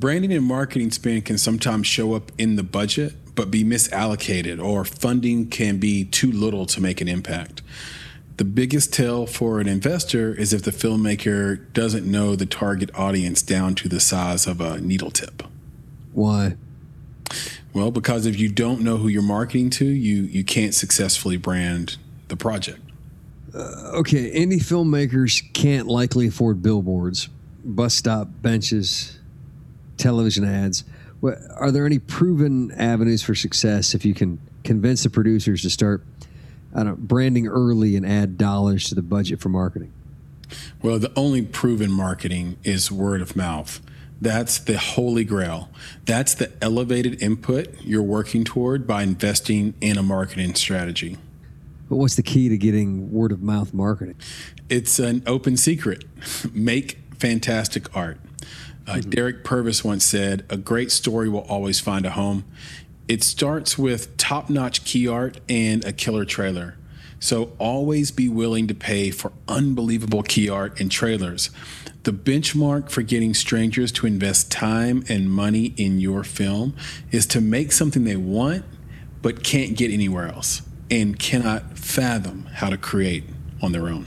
branding and marketing spend can sometimes show up in the budget, but be misallocated, or funding can be too little to make an impact. The biggest tell for an investor is if the filmmaker doesn't know the target audience down to the size of a needle tip. Why? Well, because if you don't know who you're marketing to, you you can't successfully brand the project. Uh, okay, indie filmmakers can't likely afford billboards, bus stop benches, television ads. What, are there any proven avenues for success if you can convince the producers to start I don't branding early and add dollars to the budget for marketing? Well, the only proven marketing is word of mouth. That's the holy grail. That's the elevated input you're working toward by investing in a marketing strategy. But what's the key to getting word of mouth marketing? It's an open secret. Make fantastic art. Mm-hmm. Derek Purvis once said, A great story will always find a home. It starts with top notch key art and a killer trailer. So always be willing to pay for unbelievable key art and trailers. The benchmark for getting strangers to invest time and money in your film is to make something they want but can't get anywhere else and cannot fathom how to create on their own.